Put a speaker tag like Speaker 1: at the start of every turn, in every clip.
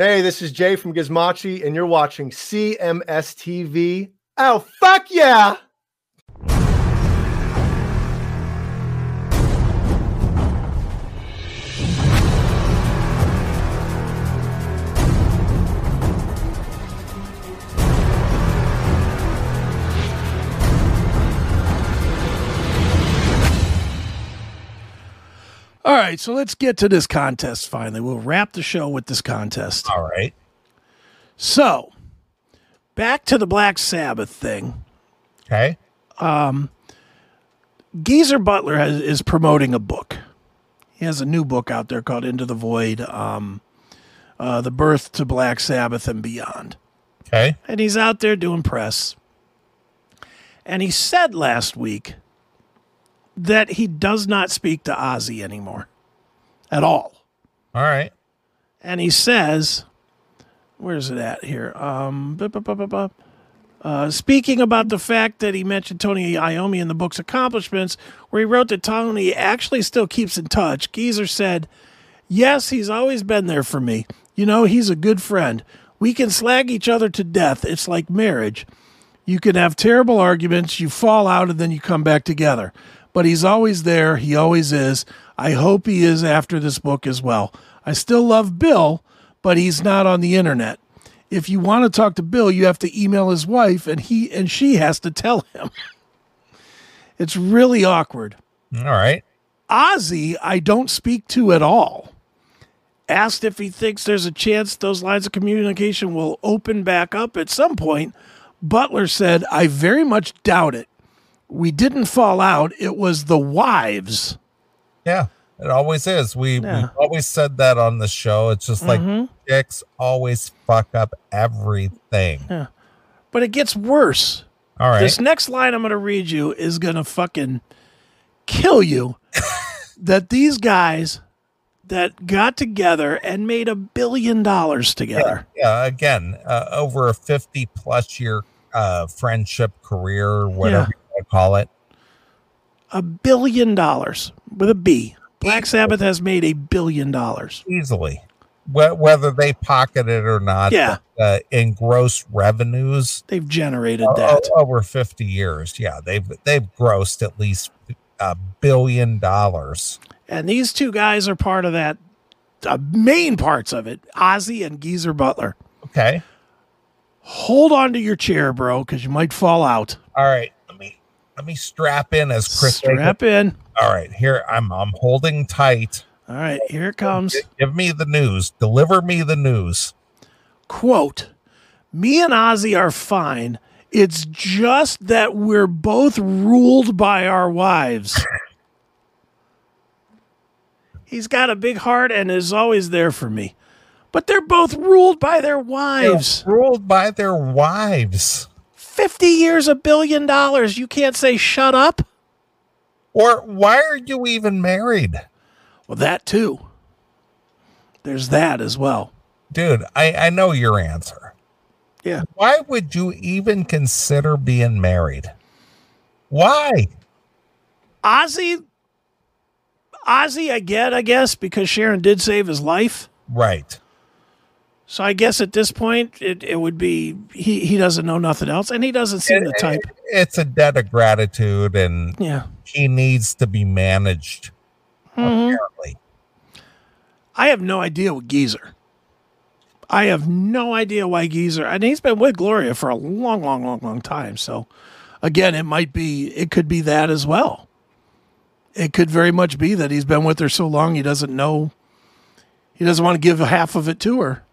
Speaker 1: Hey, this is Jay from Gizmachi, and you're watching CMS TV. Oh, fuck yeah!
Speaker 2: All right, so let's get to this contest finally. We'll wrap the show with this contest.
Speaker 3: All right.
Speaker 2: So, back to the Black Sabbath thing.
Speaker 3: Okay.
Speaker 2: Um, Geezer Butler has, is promoting a book. He has a new book out there called Into the Void um, uh, The Birth to Black Sabbath and Beyond.
Speaker 3: Okay.
Speaker 2: And he's out there doing press. And he said last week that he does not speak to Ozzy anymore at all.
Speaker 3: All right.
Speaker 2: and he says, "Where's it at here?" Um, uh, speaking about the fact that he mentioned Tony Iommi in the book's accomplishments, where he wrote that Tony actually still keeps in touch. Geezer said, "Yes, he's always been there for me. You know, he's a good friend. We can slag each other to death. It's like marriage. You can have terrible arguments, you fall out, and then you come back together. But he's always there. He always is. I hope he is after this book as well. I still love Bill, but he's not on the internet. If you want to talk to Bill, you have to email his wife, and he and she has to tell him. it's really awkward.
Speaker 3: All right.
Speaker 2: Ozzy, I don't speak to at all. Asked if he thinks there's a chance those lines of communication will open back up at some point. Butler said, I very much doubt it. We didn't fall out. It was the wives.
Speaker 3: Yeah. It always is. We
Speaker 2: Yeah.
Speaker 3: we've always said that on the show. It's just like
Speaker 2: Mhm.
Speaker 3: chicks always fuck up everything. Yeah.
Speaker 2: But it gets worse.
Speaker 3: All right.
Speaker 2: This next line I'm going to read you is going to fucking kill you. that these guys that got together and made a billion dollars together.
Speaker 3: yeah. Again, uh, over a 50 plus year uh, friendship career, whatever
Speaker 2: Yeah.
Speaker 3: Call it.
Speaker 2: A billion dollars with a B. Black Sabbath has made a billion dollars.
Speaker 3: Easily. Whether they pocket it or not,
Speaker 2: Yeah.
Speaker 3: uh, in gross revenues
Speaker 2: They've generated that.
Speaker 3: over 50 years. Yeah, they've they've grossed at least a billion dollars.
Speaker 2: And these two guys are part of that, uh, main parts of it Ozzy and Geezer Butler.
Speaker 3: Okay.
Speaker 2: Hold on to your chair, bro, because you might fall out.
Speaker 3: All right. Let me strap in as Chris.
Speaker 2: Strap in.
Speaker 3: All right, here I'm I'm holding tight.
Speaker 2: All right, here it comes.
Speaker 3: Give me the news. Deliver me the news.
Speaker 2: Quote Me and Ozzy are fine. It's just that we're both ruled by our wives. He's got a big heart and is always there for me. But they're both ruled by their wives.
Speaker 3: Ruled by their wives.
Speaker 2: 50 years, a billion dollars. You can't say shut up.
Speaker 3: Or why are you even married?
Speaker 2: Well, that too. There's that as well.
Speaker 3: Dude, I, I know your answer.
Speaker 2: Yeah.
Speaker 3: Why would you even consider being married? Why?
Speaker 2: Ozzy, Ozzy, I get, I guess, because Sharon did save his life.
Speaker 3: Right.
Speaker 2: So I guess at this point, it, it would be he, he doesn't know nothing else, and he doesn't seem the type.
Speaker 3: It's a debt of gratitude and
Speaker 2: Yeah.
Speaker 3: he needs to be managed.
Speaker 2: Mhm.
Speaker 3: Apparently.
Speaker 2: I have no idea what Geezer. I have no idea why Geezer, and he's been with Gloria for a long, long, long, long time. So, again, it might be, it could be that as well. It could very much be that he's been with her so long he doesn't know, he doesn't want to give half of it to her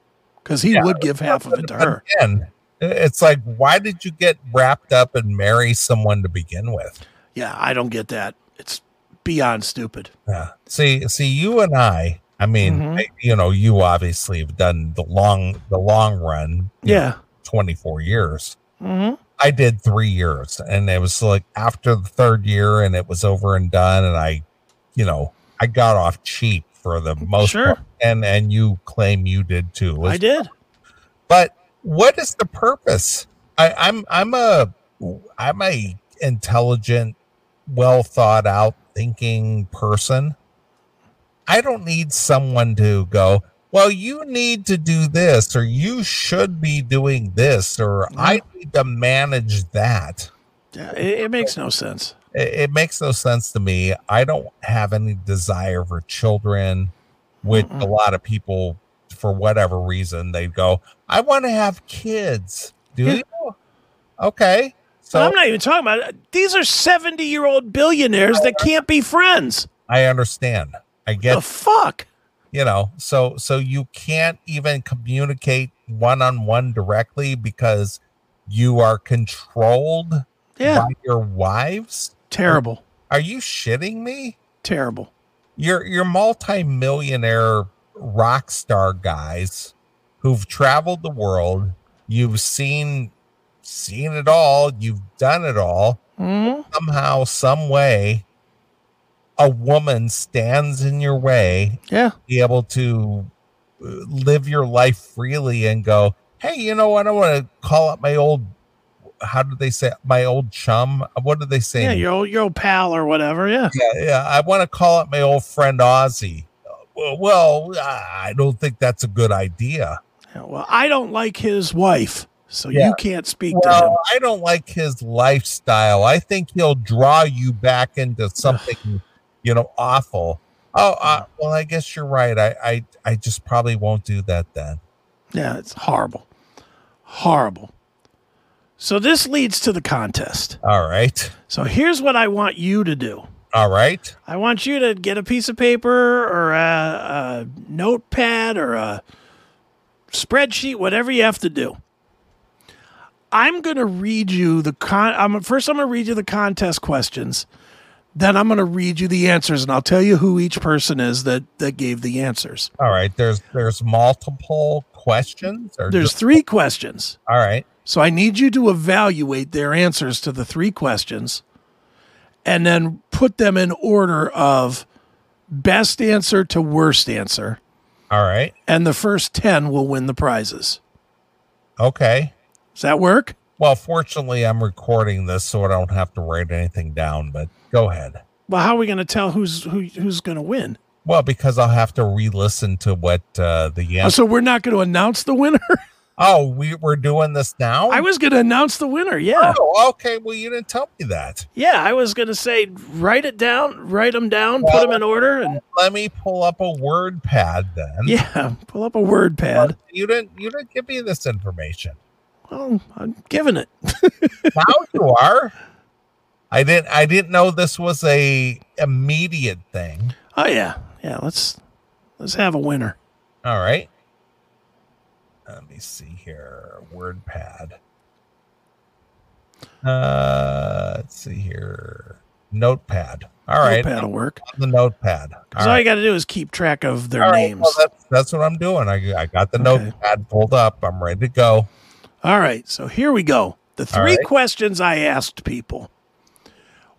Speaker 2: because he
Speaker 3: Yeah,
Speaker 2: would give half of it to her.
Speaker 3: Again, it's like, why did you get wrapped up and marry someone to begin with?
Speaker 2: Yeah, I don't get that. It's beyond stupid.
Speaker 3: Yeah. See, see, you and I. I mean,
Speaker 2: Mhm.
Speaker 3: I- you know, you obviously have done the long, the long run. know,
Speaker 2: Yeah.
Speaker 3: twenty four years.
Speaker 2: hmm
Speaker 3: I did three years, and it was like after the third year, and it was over and done, and I, you know, I got off cheap for the most
Speaker 2: Sure.
Speaker 3: part, and and you claim you did too.
Speaker 2: I did.
Speaker 3: But what is the purpose? I, I'm I'm a I'm a intelligent, well thought out thinking person. I don't need someone to go, well, you need to do this, or you should be doing this, or I need to manage that.
Speaker 2: Yeah, it, it makes no sense.
Speaker 3: It, it makes no sense to me. I don't have any desire for children, which a lot of people, for whatever reason, they go, I want to have kids. Do
Speaker 2: Yeah.
Speaker 3: you? Okay.
Speaker 2: So, I'm not even talking about it. These are 70 year old billionaires that can't be friends.
Speaker 3: I understand. I get
Speaker 2: The fuck?
Speaker 3: you know so so you can't even communicate one-on-one directly because you are controlled
Speaker 2: Yeah.
Speaker 3: by your wives
Speaker 2: Terrible.
Speaker 3: are you shitting me
Speaker 2: Terrible.
Speaker 3: you're you're multi-millionaire rock star guys who've traveled the world you've seen seen it all you've done it all
Speaker 2: Hmm?
Speaker 3: somehow some way a woman stands in your way
Speaker 2: Yeah.
Speaker 3: be able to uh, live your life freely and go, hey, you know what? I want to call up my old, how did they say, my old chum? What did they say?
Speaker 2: Yeah, your old, your old pal or whatever. Yeah.
Speaker 3: yeah, yeah, I want to call up my old friend Ozzy. Well, well, I don't think that's a good idea.
Speaker 2: Yeah, Well, I don't like his wife, so
Speaker 3: Yeah.
Speaker 2: you can't speak to him.
Speaker 3: I don't like his lifestyle. I think he'll draw you back into something, you know, awful. Oh, uh, well, I guess you're right. I, I, I just probably won't do that then.
Speaker 2: Yeah, it's horrible. Horrible. So this leads to the contest.
Speaker 3: All right.
Speaker 2: So here's what I want you to do.
Speaker 3: All right.
Speaker 2: I want you to get a piece of paper or a, a notepad or a spreadsheet, whatever you have to do. I'm going to read you the con. I'm first. I'm going to read you the contest questions. Then I'm going to read you the answers, and I'll tell you who each person is that that gave the answers.
Speaker 3: All right. There's there's multiple questions or
Speaker 2: There's
Speaker 3: just-
Speaker 2: three questions,
Speaker 3: all right.
Speaker 2: So I need you to evaluate their answers to the three questions, and then put them in order of best answer to worst answer.
Speaker 3: All right.
Speaker 2: and the first 10 will win the prizes.
Speaker 3: Okay.
Speaker 2: Does that work?
Speaker 3: Well, fortunately, I'm recording this, so I don't have to write anything down. But go ahead.
Speaker 2: Well, how are we going to tell who's who, who's going to win?
Speaker 3: Well, because I'll have to re-listen to what uh, the
Speaker 2: Oh, so we're not going to announce the winner?
Speaker 3: Oh, we we're doing this now.
Speaker 2: I was going to announce the winner. Yeah.
Speaker 3: Oh, okay. Well, you didn't tell me that.
Speaker 2: Yeah, I was going to say write it down, write them down, put them in order and
Speaker 3: Let me pull up a word pad then.
Speaker 2: yeah, pull up a word pad.
Speaker 3: You didn't. You didn't give me this information.
Speaker 2: Well, I'm giving it.
Speaker 3: now you are. I didn't. I didn't know this was a immediate thing.
Speaker 2: Oh yeah. Yeah, let's let's have a winner.
Speaker 3: All right. Let me see here. WordPad. Uh, let's see here. Notepad. All right.
Speaker 2: Notepad will work.
Speaker 3: On the notepad. All
Speaker 2: all,
Speaker 3: right.
Speaker 2: you got to do is keep track of their
Speaker 3: All right,
Speaker 2: names.
Speaker 3: well, that's, that's what I'm doing. I, I got the
Speaker 2: Okay.
Speaker 3: notepad pulled up. I'm ready to go.
Speaker 2: All right, so here we go. The three
Speaker 3: right.
Speaker 2: questions I asked people.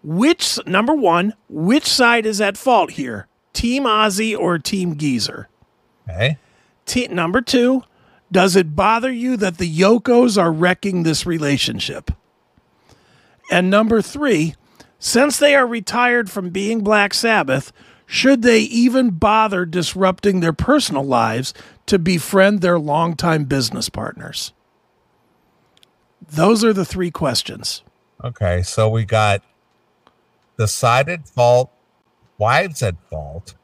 Speaker 2: Which number one, which side is at fault here? Team Ozzy or Team Geezer?
Speaker 3: Okay.
Speaker 2: Te- number two, does it bother you that the Yokos are wrecking this relationship? And number three, since they are retired from being Black Sabbath, should they even bother disrupting their personal lives to befriend their longtime business partners? Those are the three questions.
Speaker 3: Okay. So we got decided fault, wives at fault,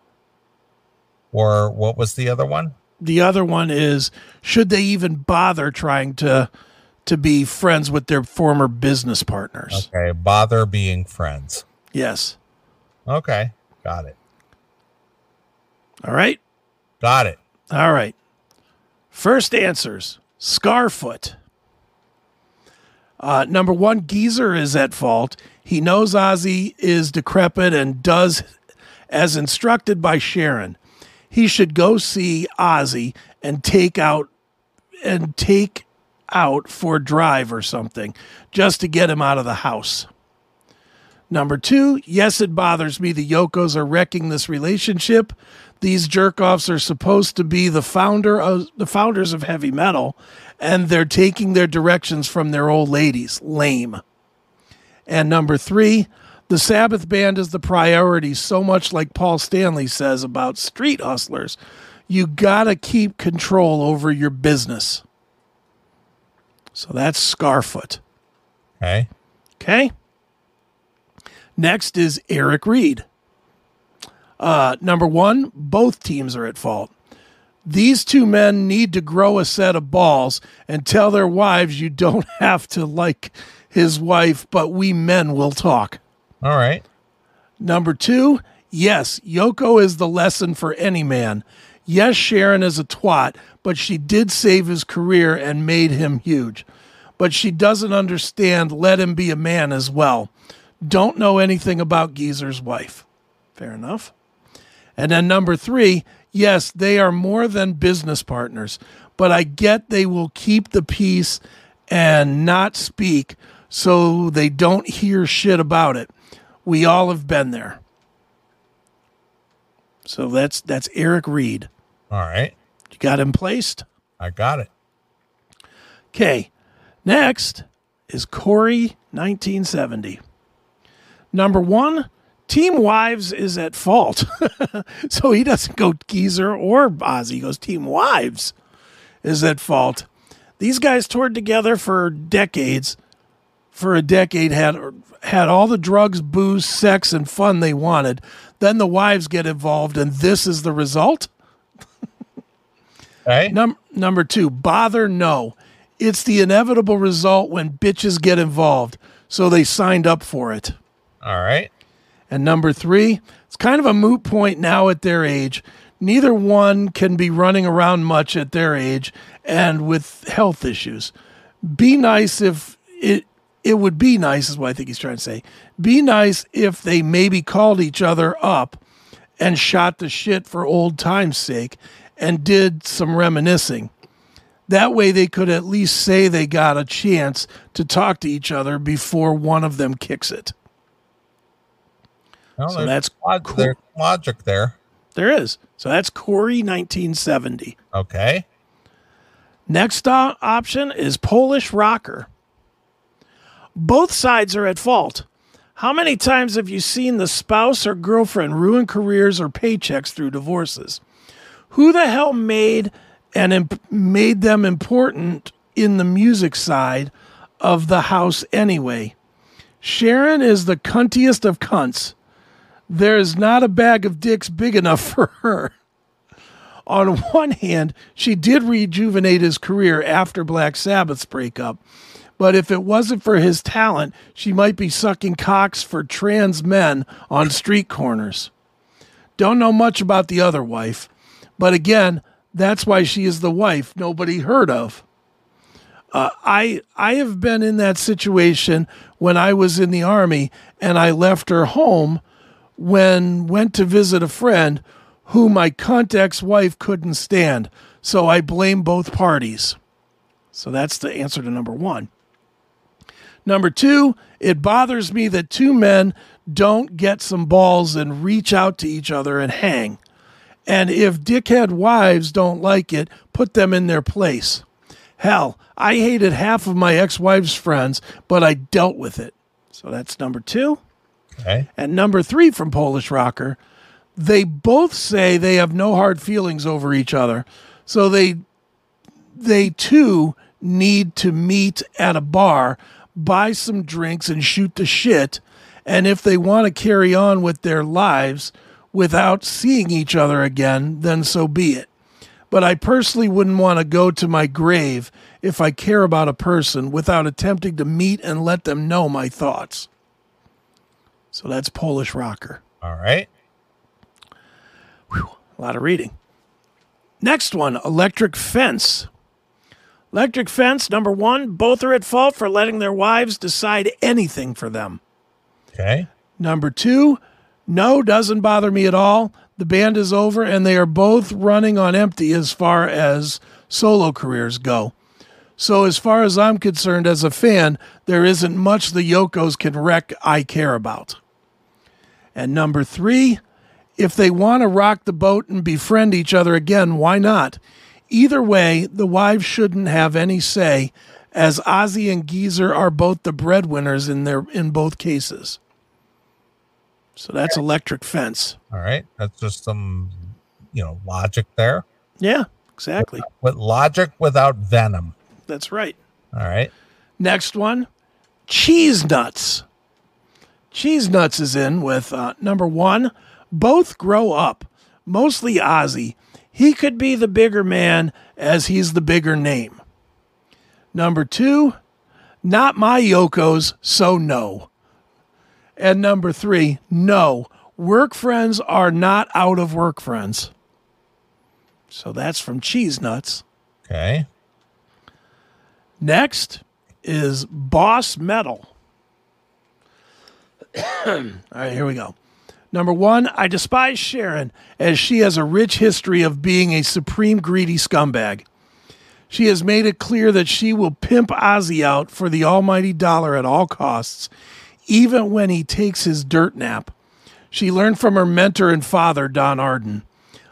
Speaker 3: or what was the other one?
Speaker 2: The other one is should they even bother trying to to be friends with their former business partners?
Speaker 3: Okay. Bother being friends.
Speaker 2: Yes.
Speaker 3: Okay. Got it.
Speaker 2: All right.
Speaker 3: Got it.
Speaker 2: All right. First answers Scarfoot. Uh, number one, Geezer is at fault. He knows Ozzy is decrepit and does as instructed by Sharon. He should go see Ozzy and take out and take out for a drive or something just to get him out of the house. Number two, yes, it bothers me. The Yokos are wrecking this relationship. These jerk offs are supposed to be the founder of the founders of heavy metal, and they're taking their directions from their old ladies. Lame. And number three, the Sabbath band is the priority, so much like Paul Stanley says about street hustlers. you got to keep control over your business. So that's Scarfoot.
Speaker 3: Okay.
Speaker 2: Okay. Next is Eric Reed. Uh, number one, both teams are at fault. These two men need to grow a set of balls and tell their wives you don't have to like his wife, but we men will talk.
Speaker 3: All right.
Speaker 2: Number two, yes, Yoko is the lesson for any man. Yes, Sharon is a twat, but she did save his career and made him huge. But she doesn't understand let him be a man as well. Don't know anything about Geezer's wife. Fair enough. And then number three, yes, they are more than business partners, but I get they will keep the peace and not speak so they don't hear shit about it. We all have been there. So that's that's Eric Reed.
Speaker 3: All right.
Speaker 2: You got him placed?
Speaker 3: I got it.
Speaker 2: Okay. Next is Corey 1970. Number one, Team Wives is at fault. so he doesn't go Geezer or Ozzy. He goes Team Wives is at fault. These guys toured together for decades. For a decade, had had all the drugs, booze, sex, and fun they wanted. Then the wives get involved, and this is the result.
Speaker 3: Okay.
Speaker 2: Num- number two, bother no. It's the inevitable result when bitches get involved. So they signed up for it.
Speaker 3: All right.
Speaker 2: And number three, it's kind of a moot point now at their age. Neither one can be running around much at their age and with health issues. Be nice if it it would be nice is what I think he's trying to say. Be nice if they maybe called each other up and shot the shit for old time's sake and did some reminiscing. That way they could at least say they got a chance to talk to each other before one of them kicks it.
Speaker 3: Well,
Speaker 2: So that's
Speaker 3: log-
Speaker 2: cool.
Speaker 3: there's logic there.
Speaker 2: There is. So that's Corey 1970.
Speaker 3: Okay.
Speaker 2: Next o- option is Polish rocker. Both sides are at fault. How many times have you seen the spouse or girlfriend ruin careers or paychecks through divorces? Who the hell made and imp- made them important in the music side of the house anyway? Sharon is the cuntiest of cunts. There is not a bag of dicks big enough for her on one hand, she did rejuvenate his career after Black Sabbath's breakup. But if it wasn't for his talent, she might be sucking cocks for trans men on street corners. Don't know much about the other wife, but again, that's why she is the wife nobody heard of. Uh, I I have been in that situation when I was in the army and I left her home when went to visit a friend who my cunt ex-wife couldn't stand. So I blame both parties. So that's the answer to number one. Number two, it bothers me that two men don't get some balls and reach out to each other and hang. And if dickhead wives don't like it, put them in their place. Hell, I hated half of my ex wife's friends, but I dealt with it. So that's number two.
Speaker 3: Okay.
Speaker 2: And number three from Polish Rocker, they both say they have no hard feelings over each other. So they they too need to meet at a bar, buy some drinks and shoot the shit. And if they want to carry on with their lives without seeing each other again, then so be it. But I personally wouldn't want to go to my grave if I care about a person without attempting to meet and let them know my thoughts. So that's Polish Rocker.
Speaker 3: All right.
Speaker 2: A lot of reading. Next one Electric Fence. Electric Fence, number one, both are at fault for letting their wives decide anything for them.
Speaker 3: Okay.
Speaker 2: Number two, no, doesn't bother me at all. The band is over and they are both running on empty as far as solo careers go. So, as far as I'm concerned as a fan, there isn't much the Yokos can wreck I care about. And number three, if they want to rock the boat and befriend each other again, why not? Either way, the wives shouldn't have any say, as Ozzy and Geezer are both the breadwinners in their in both cases. So that's electric fence.
Speaker 3: All right. That's just some, you know, logic there.
Speaker 2: Yeah, exactly.
Speaker 3: With logic without venom.
Speaker 2: That's right.
Speaker 3: All right.
Speaker 2: Next one, cheese nuts. Cheese nuts is in with uh, number one. Both grow up, mostly Ozzy. He could be the bigger man as he's the bigger name. Number two, not my Yokos, so no. And number three, no, work friends are not out of work friends. So that's from Cheese Nuts.
Speaker 3: Okay.
Speaker 2: Next is Boss Metal. All right, here we go. Number one, I despise Sharon as she has a rich history of being a supreme greedy scumbag. She has made it clear that she will pimp Ozzy out for the almighty dollar at all costs, even when he takes his dirt nap. She learned from her mentor and father, Don Arden.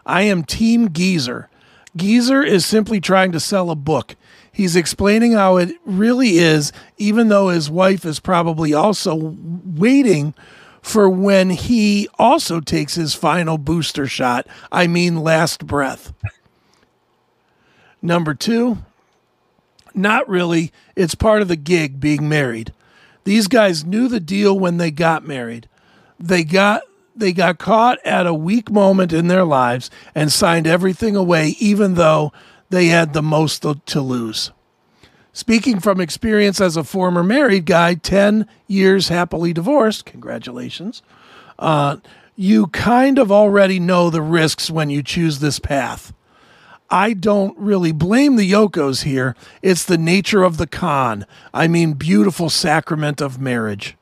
Speaker 2: I am Team Geezer. Geezer is simply trying to sell a book. He's explaining how it really is, even though his wife is probably also waiting for when he also takes his final booster shot. I mean, last breath. Number two, not really. It's part of the gig being married. These guys knew the deal when they got married. They got they got caught at a weak moment in their lives and signed everything away even though they had the most to lose. Speaking from experience as a former married guy, 10 years happily divorced, congratulations, uh, you kind of already know the risks when you choose this path. I don't really blame the Yokos here. It's the nature of the con. I mean, beautiful sacrament of marriage.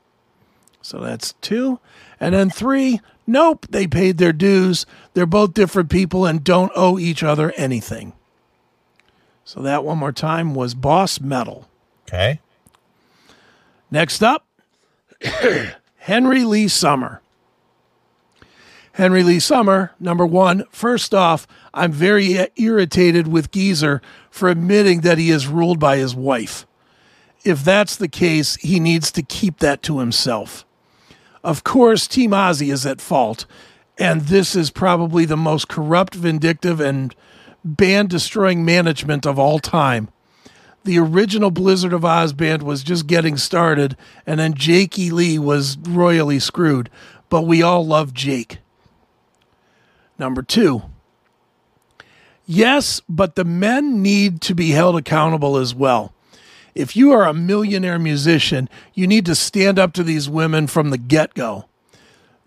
Speaker 2: So that's two. And then three, nope, they paid their dues. They're both different people and don't owe each other anything. So that one more time was Boss Metal.
Speaker 3: Okay.
Speaker 2: Next up, Henry Lee Summer. Henry Lee Summer, number one. First off, I'm very irritated with Geezer for admitting that he is ruled by his wife. If that's the case, he needs to keep that to himself. Of course, Team Ozzy is at fault, and this is probably the most corrupt, vindictive, and band destroying management of all time. The original Blizzard of Oz band was just getting started, and then Jakey Lee was royally screwed, but we all love Jake. Number two. Yes, but the men need to be held accountable as well. If you are a millionaire musician, you need to stand up to these women from the get go.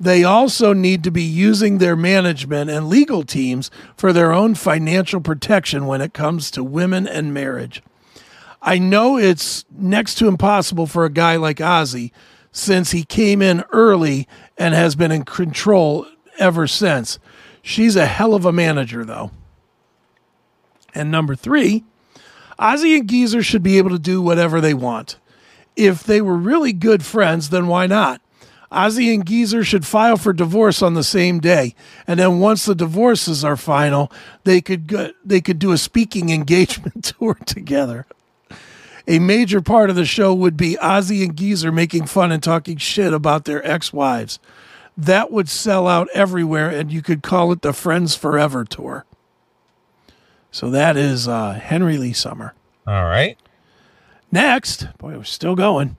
Speaker 2: They also need to be using their management and legal teams for their own financial protection when it comes to women and marriage. I know it's next to impossible for a guy like Ozzy since he came in early and has been in control ever since. She's a hell of a manager, though. And number three, Ozzy and Geezer should be able to do whatever they want. If they were really good friends, then why not? Ozzy and Geezer should file for divorce on the same day, and then once the divorces are final, they could go, they could do a speaking engagement tour together. A major part of the show would be Ozzy and Geezer making fun and talking shit about their ex-wives. That would sell out everywhere, and you could call it the Friends Forever tour. So that is uh, Henry Lee Summer.
Speaker 3: All right.
Speaker 2: Next, boy, we're still going.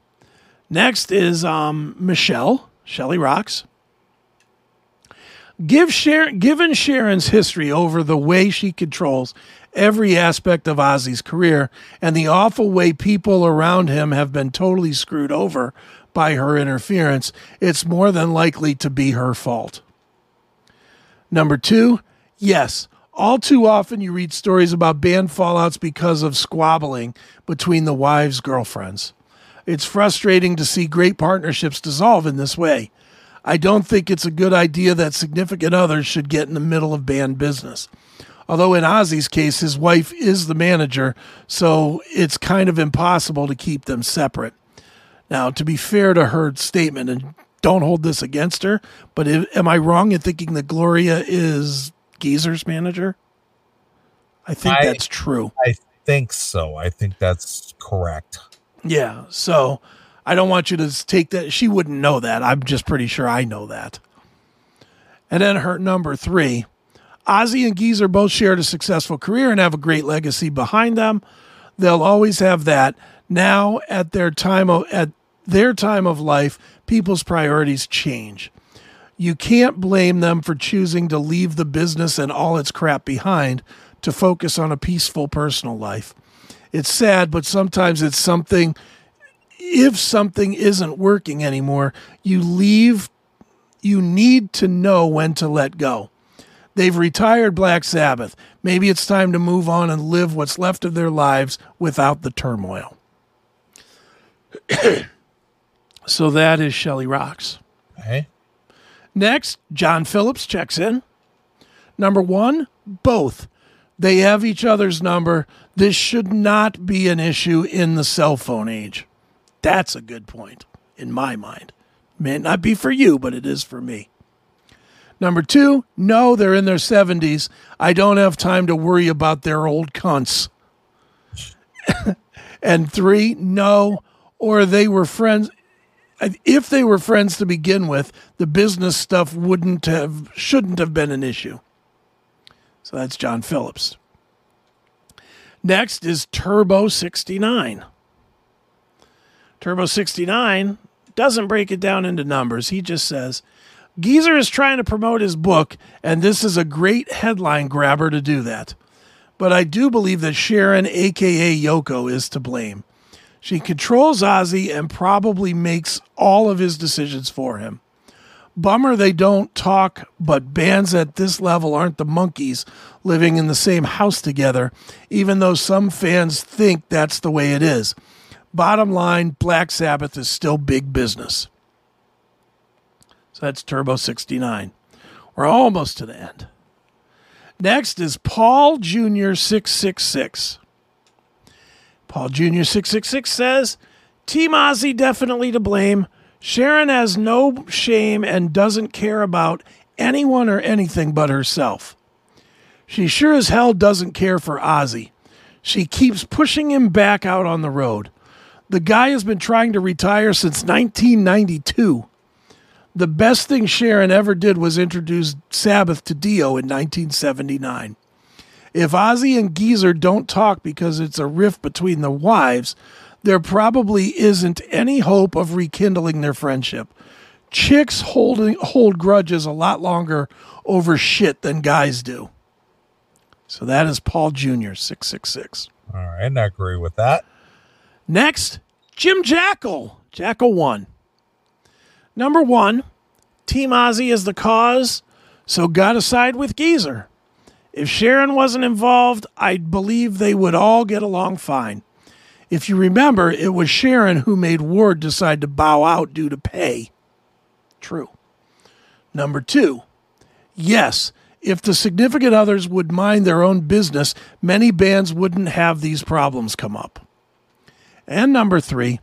Speaker 2: Next is um, Michelle, Shelly Rocks. Give Sharon, given Sharon's history over the way she controls every aspect of Ozzy's career and the awful way people around him have been totally screwed over by her interference, it's more than likely to be her fault. Number two, yes, all too often you read stories about band fallouts because of squabbling between the wives' girlfriends. It's frustrating to see great partnerships dissolve in this way. I don't think it's a good idea that significant others should get in the middle of band business. Although in Ozzy's case, his wife is the manager, so it's kind of impossible to keep them separate. Now, to be fair to her statement, and don't hold this against her, but if, am I wrong in thinking that Gloria is Geezer's manager? I think I, that's true.
Speaker 3: I think so. I think that's correct.
Speaker 2: Yeah. So I don't want you to take that. She wouldn't know that. I'm just pretty sure I know that. And then her number three Ozzy and Geezer both shared a successful career and have a great legacy behind them. They'll always have that. Now, at their time of at their time of life, people's priorities change. You can't blame them for choosing to leave the business and all its crap behind to focus on a peaceful personal life. It's sad, but sometimes it's something if something isn't working anymore, you leave you need to know when to let go. They've retired Black Sabbath. Maybe it's time to move on and live what's left of their lives without the turmoil. so that is Shelly Rocks.
Speaker 3: Okay.
Speaker 2: Next, John Phillips checks in. Number one, both. They have each other's number. This should not be an issue in the cell phone age. That's a good point in my mind. May not be for you, but it is for me. Number two, no, they're in their 70s. I don't have time to worry about their old cunts. and three, no, or they were friends. If they were friends to begin with, the business stuff wouldn't have, shouldn't have been an issue. So that's John Phillips. Next is Turbo 69. Turbo 69 doesn't break it down into numbers. He just says, Geezer is trying to promote his book, and this is a great headline grabber to do that. But I do believe that Sharon, aka Yoko, is to blame. She controls Ozzy and probably makes all of his decisions for him. Bummer they don't talk, but bands at this level aren't the monkeys living in the same house together, even though some fans think that's the way it is. Bottom line, Black Sabbath is still big business. So that's Turbo 69. We're almost to the end. Next is Paul Jr. 666. Paul Jr. 666 says, Team Ozzy definitely to blame. Sharon has no shame and doesn't care about anyone or anything but herself. She sure as hell doesn't care for Ozzy. She keeps pushing him back out on the road. The guy has been trying to retire since 1992. The best thing Sharon ever did was introduce Sabbath to Dio in 1979. If Ozzy and Geezer don't talk because it's a rift between the wives, there probably isn't any hope of rekindling their friendship. Chicks holding hold grudges a lot longer over shit than guys do. So that is Paul Jr. 666.
Speaker 3: All right, I agree with that.
Speaker 2: Next, Jim Jackal, Jackal 1. Number one, Team Ozzy is the cause, so gotta side with Geezer. If Sharon wasn't involved, I'd believe they would all get along fine. If you remember, it was Sharon who made Ward decide to bow out due to pay. True. Number two, yes, if the significant others would mind their own business, many bands wouldn't have these problems come up. And number three,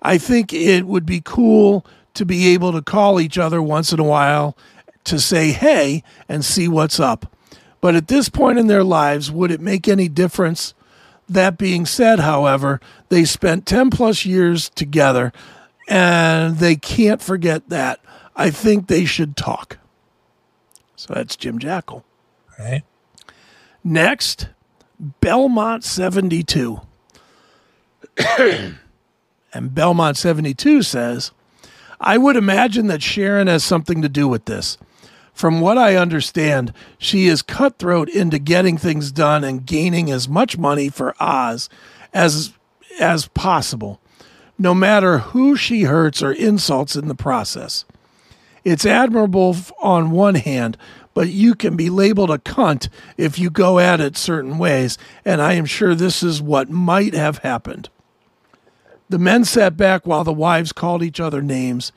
Speaker 2: I think it would be cool to be able to call each other once in a while to say hey and see what's up. But at this point in their lives, would it make any difference? That being said, however, they spent 10 plus years together and they can't forget that. I think they should talk. So that's Jim Jackal.
Speaker 3: Okay.
Speaker 2: Next, Belmont 72. and Belmont 72 says, I would imagine that Sharon has something to do with this. From what I understand, she is cutthroat into getting things done and gaining as much money for Oz as as possible, no matter who she hurts or insults in the process. It's admirable on one hand, but you can be labeled a cunt if you go at it certain ways, and I am sure this is what might have happened. The men sat back while the wives called each other names,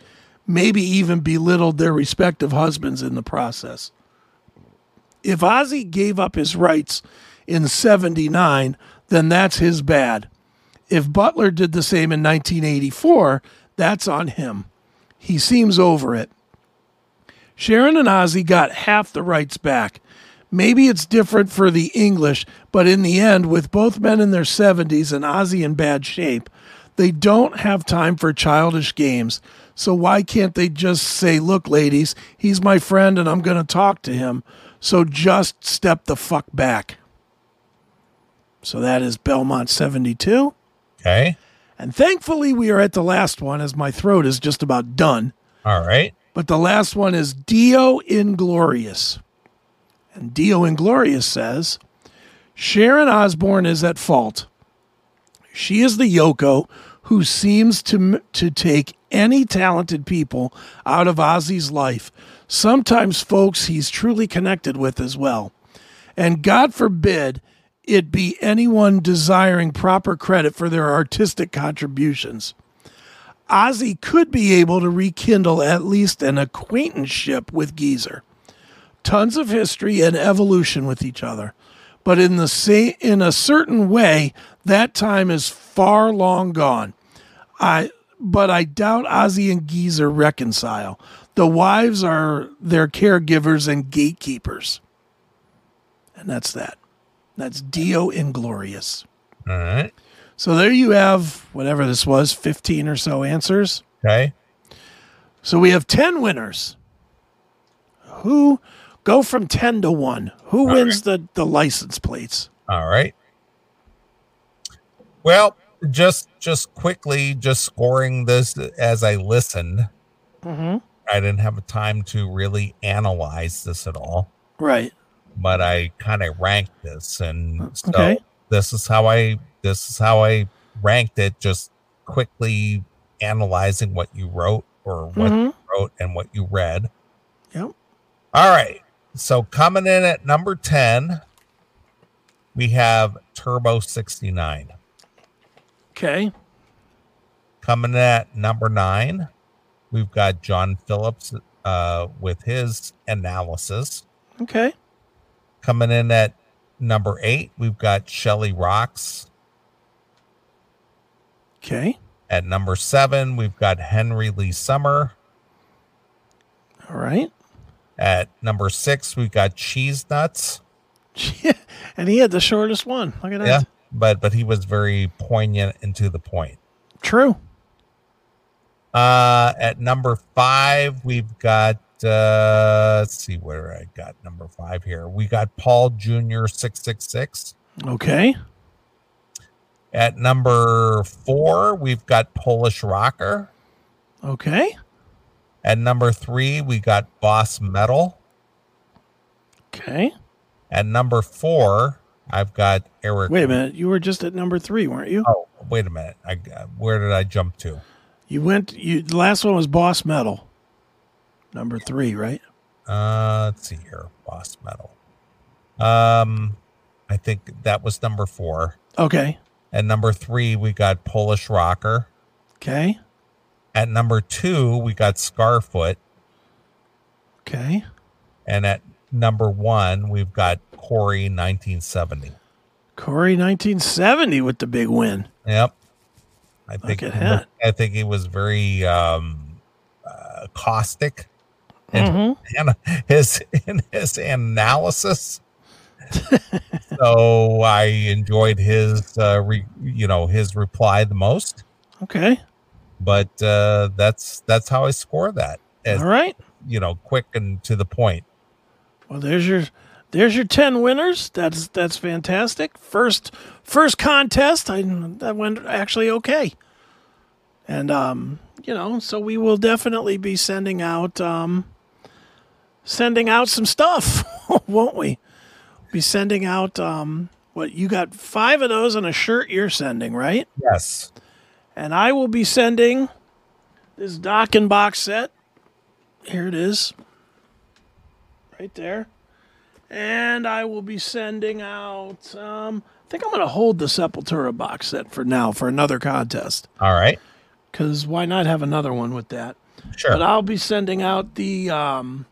Speaker 2: maybe even belittled their respective husbands in the process. If Ozzy gave up his rights in 79, then that's his bad. If Butler did the same in 1984, that's on him. He seems over it. Sharon and Ozzy got half the rights back. Maybe it's different for the English, but in the end, with both men in their 70s and Ozzy in bad shape, they don't have time for childish games. So why can't they just say, look, ladies, he's my friend and I'm going to talk to him. So just step the fuck back. So that is Belmont 72.
Speaker 3: Okay.
Speaker 2: And thankfully, we are at the last one as my throat is just about done.
Speaker 3: All right.
Speaker 2: But the last one is Dio Inglorious. And Dio Inglorious says Sharon Osbourne is at fault. She is the Yoko who seems to, to take any talented people out of Ozzy's life, sometimes folks he's truly connected with as well. And God forbid it be anyone desiring proper credit for their artistic contributions. Ozzy could be able to rekindle at least an acquaintanceship with Geezer. Tons of history and evolution with each other. But in the in a certain way, that time is far long gone. I but I doubt Ozzy and Geezer reconcile. The wives are their caregivers and gatekeepers. And that's that. That's Dio Inglorious.
Speaker 3: All right.
Speaker 2: So there you have whatever this was, 15 or so answers.
Speaker 3: Okay.
Speaker 2: So we have 10 winners. Who go from 10 to 1? Who
Speaker 3: All
Speaker 2: wins the, the license plates?
Speaker 3: All right. Well, just just quickly, just scoring this as I listened.
Speaker 2: Mm-hmm.
Speaker 3: I didn't have time to really analyze this at all,
Speaker 2: Right.
Speaker 3: but I kind of ranked this, and so
Speaker 2: Okay.
Speaker 3: this is how I this is how I ranked it. Just quickly analyzing what you wrote or what
Speaker 2: Mhm.
Speaker 3: you wrote and what you read.
Speaker 2: Yep.
Speaker 3: All right. So coming in at number 10, we have Turbo 69.
Speaker 2: Okay.
Speaker 3: Coming at number nine, we've got John Phillips uh, with his analysis.
Speaker 2: Okay.
Speaker 3: Coming in at number eight, we've got Shelly Rocks.
Speaker 2: Okay.
Speaker 3: At number seven, we've got Henry Lee Summer.
Speaker 2: All right.
Speaker 3: At number six, we've got Cheese Nuts.
Speaker 2: and he had the shortest one. Look at that.
Speaker 3: But but he was very poignant and to the point.
Speaker 2: True.
Speaker 3: Uh, at number five, we've got uh, let's see where I got number five here. We got Paul Junior six six six.
Speaker 2: Okay.
Speaker 3: At number four, we've got Polish Rocker.
Speaker 2: Okay.
Speaker 3: At number three, we got Boss Metal.
Speaker 2: Okay.
Speaker 3: At number four, I've got Eric.
Speaker 2: Wait a minute. You were just at number three, weren't you?
Speaker 3: Oh, wait a minute. I where did I jump to?
Speaker 2: You went. You the last one was Boss Metal. Number three, right?
Speaker 3: Uh, let's see here. Boss Metal. Um, I think that was number four.
Speaker 2: Okay.
Speaker 3: At number three, we got Polish Rocker.
Speaker 2: Okay.
Speaker 3: At number two, we got Scarfoot.
Speaker 2: Okay.
Speaker 3: And at number one, we've got Corey 1970.
Speaker 2: Corey, 1970, with the big win.
Speaker 3: Yep. I think
Speaker 2: at that.
Speaker 3: I think he was very um, uh, caustic in,
Speaker 2: Mm-hmm.
Speaker 3: his in his analysis. so I enjoyed his uh, re, you know his reply the most.
Speaker 2: Okay.
Speaker 3: But uh, that's that's how I score that. As,
Speaker 2: All right.
Speaker 3: You know, quick and to the point.
Speaker 2: Well, there's your there's your 10 winners. That's that's fantastic. First first contest, I that went actually okay. And um, you know, so we will definitely be sending out um sending out some stuff, won't we? Be sending out um what you got 5 of those and a shirt you're sending, right?
Speaker 3: Yes.
Speaker 2: And I will be sending this Dokken box set. Here it is. Right there. And I will be sending out um I think I'm gonna hold the Sepultura box set for now for another contest.
Speaker 3: All right.
Speaker 2: Cause why not have another one with that?
Speaker 3: Sure.
Speaker 2: But I'll be sending out the um,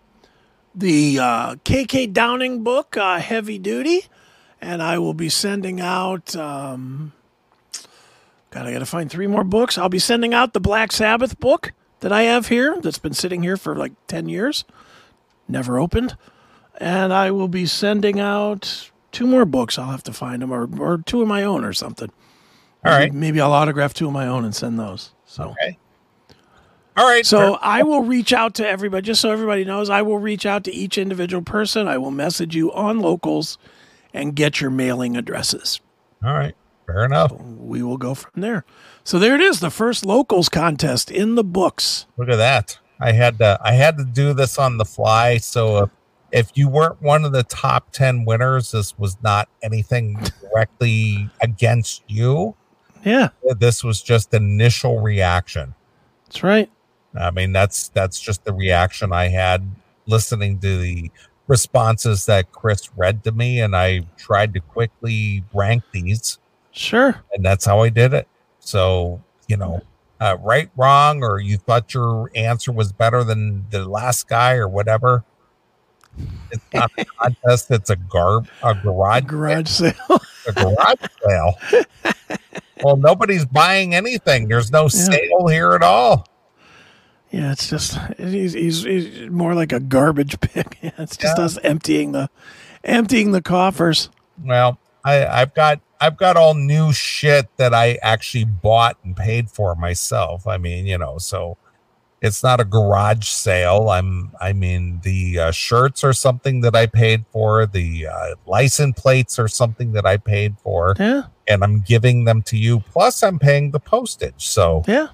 Speaker 2: the uh, KK Downing book, uh, Heavy Duty, and I will be sending out. Um, God, I got to find three more books. I'll be sending out the Black Sabbath book that I have here, that's been sitting here for like ten years, never opened, and I will be sending out two more books. I'll have to find them, or or two of my own, or something.
Speaker 3: All right.
Speaker 2: Maybe I'll autograph two of my own and send those. So.
Speaker 3: Okay. All right.
Speaker 2: So I will reach out to everybody, just so everybody knows, I will reach out to each individual person. I will message you on locals and get your mailing addresses.
Speaker 3: all right. Fair enough.
Speaker 2: We will go from there. So there it is, the first locals contest in the books.
Speaker 3: Look at that. I had to I had to do this on the fly. So if, you weren't one of the top 10 winners, this was not anything directly against you.
Speaker 2: Yeah,
Speaker 3: This was just initial reaction.
Speaker 2: that's right.
Speaker 3: I mean, that's that's just the reaction I had listening to the responses that Chris read to me, and I tried to quickly rank these,
Speaker 2: Sure.
Speaker 3: and that's how I did it. So, you know, uh, right, wrong, or you thought your answer was better than the last guy, or whatever. It's not a contest; it's a garb, a garage,
Speaker 2: Garage sale.
Speaker 3: a garage sale. well, nobody's buying anything. There's no sale here at all.
Speaker 2: yeah, it's just he's, he's he's more like a garbage pick. Yeah, it's just
Speaker 3: Yeah.
Speaker 2: us emptying the emptying the coffers.
Speaker 3: Well, I, I've got I've got all new shit that I actually bought and paid for myself. I mean, you know, so it's not a garage sale. I'm I mean, the uh, shirts are something that I paid for. The uh, license plates are something that I paid for,
Speaker 2: Yeah,
Speaker 3: and I'm giving them to you. Plus, I'm paying the postage. So,
Speaker 2: yeah.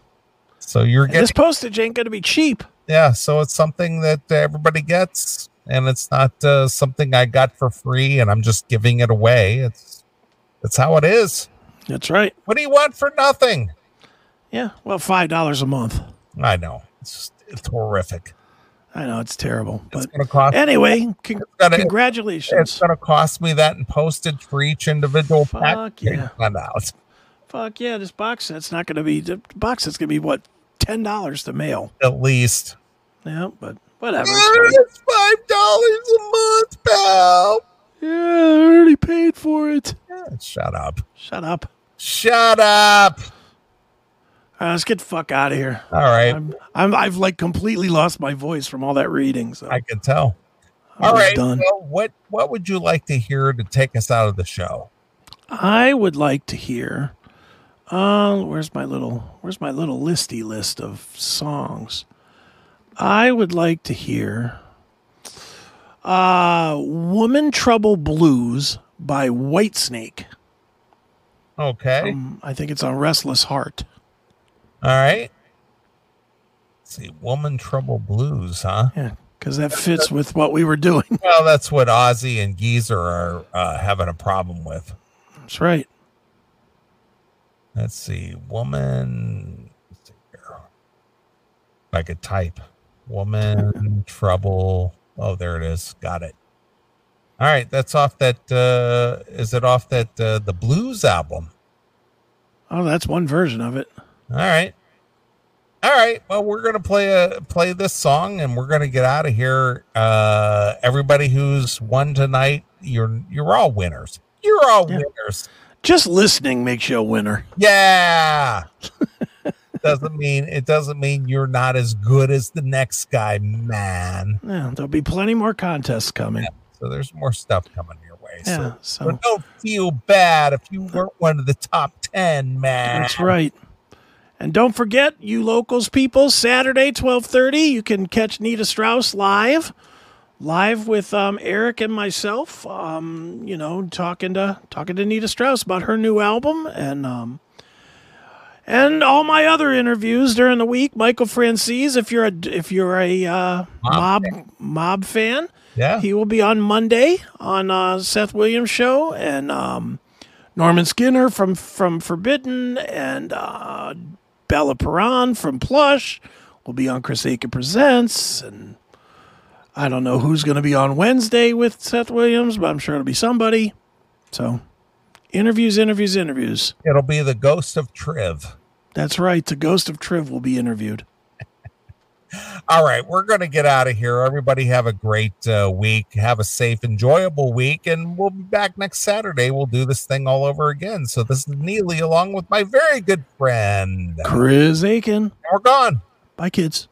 Speaker 3: so you're getting
Speaker 2: this postage ain't gonna be cheap.
Speaker 3: yeah. So it's something that everybody gets, and it's not uh, something I got for free, and I'm just giving it away. It's that's how it is.
Speaker 2: That's right.
Speaker 3: What do you want for nothing?
Speaker 2: Yeah. Well, five dollars a month.
Speaker 3: I know it's horrific.
Speaker 2: I know it's terrible,
Speaker 3: It's
Speaker 2: but
Speaker 3: going to cost.
Speaker 2: anyway, con-
Speaker 3: It's gonna, it's going to cost me that in postage for each individual
Speaker 2: Fuck
Speaker 3: pack.
Speaker 2: yeah.
Speaker 3: Out.
Speaker 2: Fuck yeah, this box set's not gonna be the box set's gonna be what ten dollars to mail.
Speaker 3: At least.
Speaker 2: Yeah, but whatever. it's.
Speaker 3: It's five dollars a month, pal.
Speaker 2: Yeah, I already paid for it.
Speaker 3: Yeah, Shut up.
Speaker 2: Shut up.
Speaker 3: Shut up.
Speaker 2: Right, let's get the fuck out of here.
Speaker 3: All right.
Speaker 2: I'm, I'm I've like completely lost my voice from all that reading. So
Speaker 3: I can tell. All
Speaker 2: done.
Speaker 3: Well, what what would you like to hear to take us out of the show?
Speaker 2: I would like to hear. Uh, where's my little Where's my little listy list of songs? I would like to hear. Uh, "Woman Trouble Blues" by Whitesnake.
Speaker 3: Okay.
Speaker 2: Um, I think it's on Restless Heart.
Speaker 3: All right. Let's see, Woman Trouble Blues, huh?
Speaker 2: Yeah, because that fits with what we were doing.
Speaker 3: Well, that's what Ozzy and Geezer are uh, having a problem with.
Speaker 2: That's right.
Speaker 3: Let's see, woman. let's see here. I could type woman trouble. Oh, there it is. Got it. All right, that's off that. Uh, is it off that uh, the blues album?
Speaker 2: Oh, that's one version of it.
Speaker 3: All right. All right. Well, we're gonna play a play this song, and we're gonna get out of here. Uh, everybody who's won tonight, you're you're all winners. You're all
Speaker 2: Yeah.
Speaker 3: winners.
Speaker 2: Just listening makes you a winner.
Speaker 3: Yeah. doesn't mean it doesn't mean you're not as good as the next guy, man.
Speaker 2: Yeah, there'll be plenty more contests coming.
Speaker 3: So there's more stuff coming your way.
Speaker 2: Yeah,
Speaker 3: So,
Speaker 2: so
Speaker 3: so don't feel bad if you weren't one of the top ten, man.
Speaker 2: that's right. And don't forget, you locals people, Saturday, 1230, you can catch Nita Strauss live. Live with um, Eric and myself, um, you know, talking to talking to Nita Strauss about her new album and um, and all my other interviews during the week. Michael Francis, if you're a if you're a uh,
Speaker 3: Mob
Speaker 2: mob mob fan,
Speaker 3: Yeah.
Speaker 2: he will be on Monday on uh, Seth Williams show and um, Norman Skinner from from Forbidden and uh, Bella Perron from Plush will be on Chris Akin Presents and I don't know who's going to be on Wednesday with Seth Williams, but I'm sure it'll be somebody. So interviews, interviews, interviews.
Speaker 3: It'll be the ghost of Triv.
Speaker 2: That's right. The Ghost of Triv will be interviewed.
Speaker 3: All right, we're going to get out of here. Everybody have a great uh, week. Have a safe, enjoyable week, and we'll be back next Saturday. We'll do this thing all over again. So this is Neeley along with my very good friend.
Speaker 2: Chris Akin.
Speaker 3: We're gone.
Speaker 2: Bye, kids.